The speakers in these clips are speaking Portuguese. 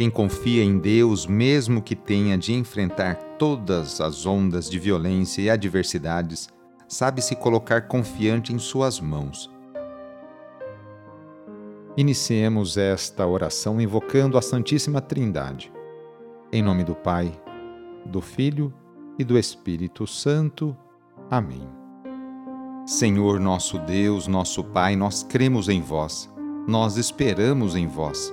Quem confia em Deus, mesmo que tenha de enfrentar todas as ondas de violência e adversidades, sabe se colocar confiante em Suas mãos. Iniciemos esta oração invocando a Santíssima Trindade. Em nome do Pai, do Filho e do Espírito Santo. Amém. Senhor nosso Deus, nosso Pai, nós cremos em vós, nós esperamos em vós,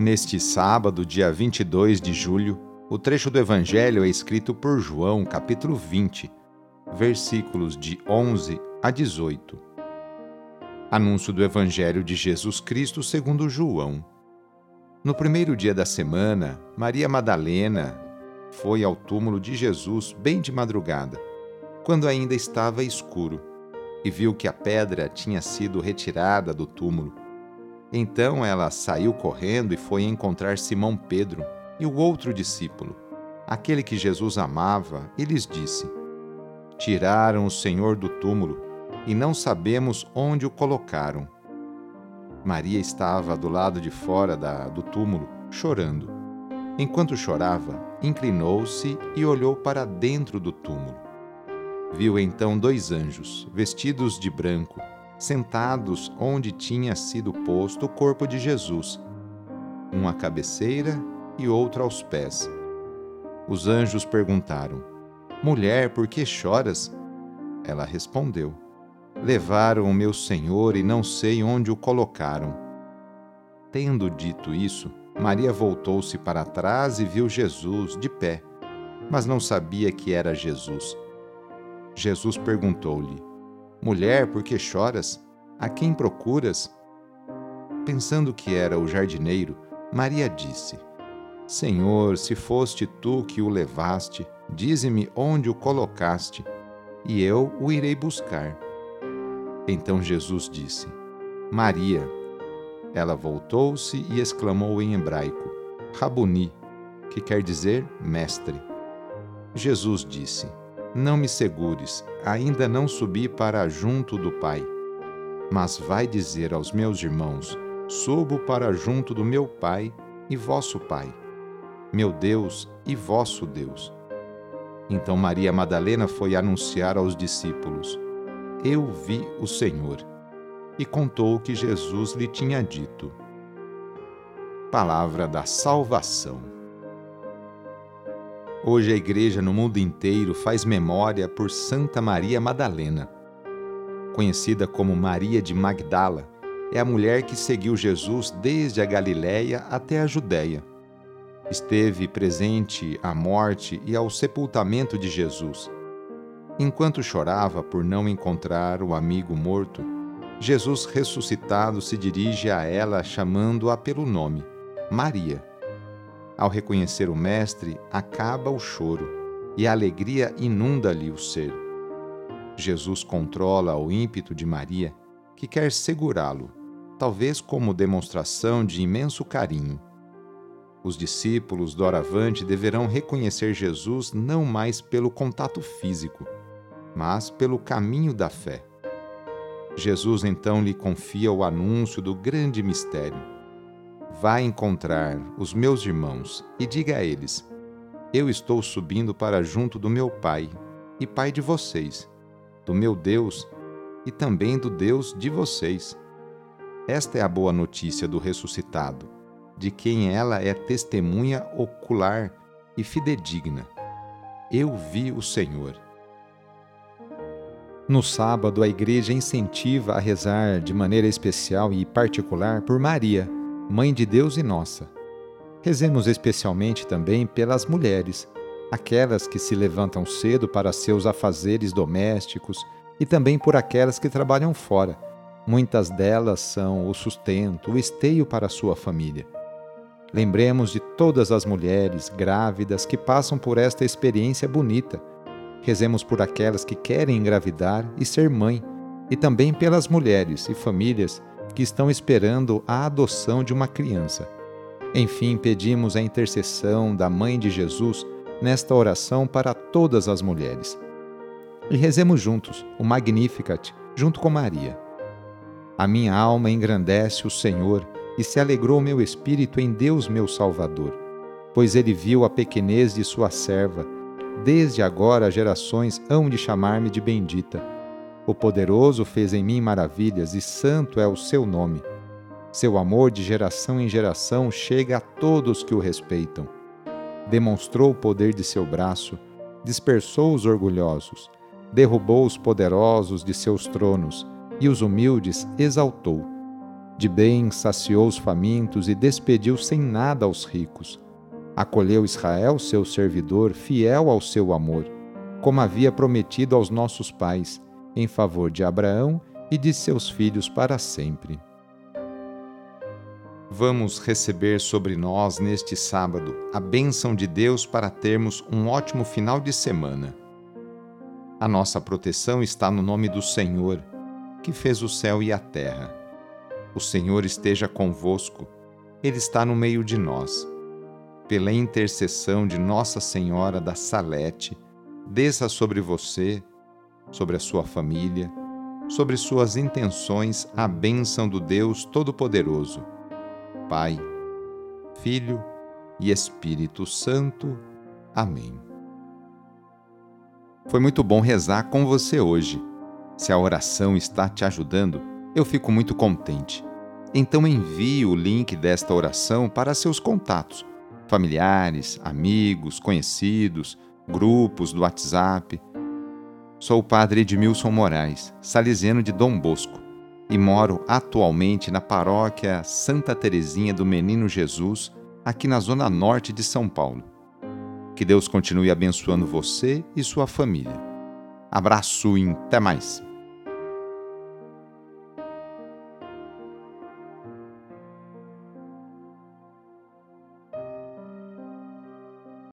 Neste sábado, dia 22 de julho, o trecho do Evangelho é escrito por João, capítulo 20, versículos de 11 a 18. Anúncio do Evangelho de Jesus Cristo segundo João. No primeiro dia da semana, Maria Madalena foi ao túmulo de Jesus bem de madrugada quando ainda estava escuro, e viu que a pedra tinha sido retirada do túmulo. Então ela saiu correndo e foi encontrar Simão Pedro e o outro discípulo, aquele que Jesus amava, e lhes disse: Tiraram o Senhor do túmulo e não sabemos onde o colocaram. Maria estava do lado de fora da, do túmulo, chorando. Enquanto chorava, inclinou-se e olhou para dentro do túmulo Viu então dois anjos, vestidos de branco, sentados onde tinha sido posto o corpo de Jesus, um à cabeceira e outro aos pés. Os anjos perguntaram: Mulher, por que choras? Ela respondeu: Levaram o meu senhor e não sei onde o colocaram. Tendo dito isso, Maria voltou-se para trás e viu Jesus de pé, mas não sabia que era Jesus. Jesus perguntou-lhe: Mulher, por que choras? A quem procuras? Pensando que era o jardineiro, Maria disse: Senhor, se foste tu que o levaste, dize-me onde o colocaste, e eu o irei buscar. Então Jesus disse: Maria. Ela voltou-se e exclamou em hebraico: Rabuni, que quer dizer mestre. Jesus disse: não me segures, ainda não subi para junto do Pai. Mas vai dizer aos meus irmãos: Subo para junto do meu Pai e vosso Pai, meu Deus e vosso Deus. Então Maria Madalena foi anunciar aos discípulos: Eu vi o Senhor, e contou o que Jesus lhe tinha dito. Palavra da Salvação. Hoje a Igreja no mundo inteiro faz memória por Santa Maria Madalena. Conhecida como Maria de Magdala, é a mulher que seguiu Jesus desde a Galiléia até a Judéia. Esteve presente à morte e ao sepultamento de Jesus. Enquanto chorava por não encontrar o amigo morto, Jesus ressuscitado se dirige a ela chamando-a pelo nome, Maria. Ao reconhecer o Mestre, acaba o choro e a alegria inunda-lhe o ser. Jesus controla o ímpeto de Maria, que quer segurá-lo, talvez como demonstração de imenso carinho. Os discípulos doravante deverão reconhecer Jesus não mais pelo contato físico, mas pelo caminho da fé. Jesus então lhe confia o anúncio do grande mistério Vá encontrar os meus irmãos e diga a eles: Eu estou subindo para junto do meu Pai e Pai de vocês, do meu Deus e também do Deus de vocês. Esta é a boa notícia do ressuscitado, de quem ela é testemunha ocular e fidedigna. Eu vi o Senhor. No sábado, a igreja incentiva a rezar de maneira especial e particular por Maria Mãe de Deus e nossa. Rezemos especialmente também pelas mulheres, aquelas que se levantam cedo para seus afazeres domésticos e também por aquelas que trabalham fora. Muitas delas são o sustento, o esteio para a sua família. Lembremos de todas as mulheres grávidas que passam por esta experiência bonita. Rezemos por aquelas que querem engravidar e ser mãe, e também pelas mulheres e famílias que estão esperando a adoção de uma criança. Enfim, pedimos a intercessão da Mãe de Jesus nesta oração para todas as mulheres. E rezemos juntos o Magnificat, junto com Maria. A minha alma engrandece o Senhor e se alegrou meu espírito em Deus meu Salvador, pois ele viu a pequenez de sua serva. Desde agora gerações hão de chamar-me de bendita. O poderoso fez em mim maravilhas e santo é o seu nome. Seu amor de geração em geração chega a todos que o respeitam. Demonstrou o poder de seu braço, dispersou os orgulhosos, derrubou os poderosos de seus tronos e os humildes exaltou. De bem saciou os famintos e despediu sem nada aos ricos. Acolheu Israel, seu servidor, fiel ao seu amor, como havia prometido aos nossos pais, em favor de Abraão e de seus filhos para sempre vamos receber sobre nós neste sábado a bênção de Deus para termos um ótimo final de semana. A nossa proteção está no nome do Senhor, que fez o céu e a terra. O Senhor esteja convosco, Ele está no meio de nós. Pela intercessão de Nossa Senhora da Salete, desça sobre você, sobre a sua família, sobre suas intenções a bênção do Deus Todo-Poderoso Pai, Filho e Espírito Santo. Amém. Foi muito bom rezar com você hoje. Se a oração está te ajudando, eu fico muito contente. Então envie o link desta oração para seus contatos, familiares, amigos, conhecidos, grupos do WhatsApp. Sou o padre Edmilson Moraes, salesiano de Dom Bosco e moro atualmente na paróquia Santa Teresinha do Menino Jesus, aqui na zona norte de São Paulo. Que Deus continue abençoando você e sua família. Abraço e até mais!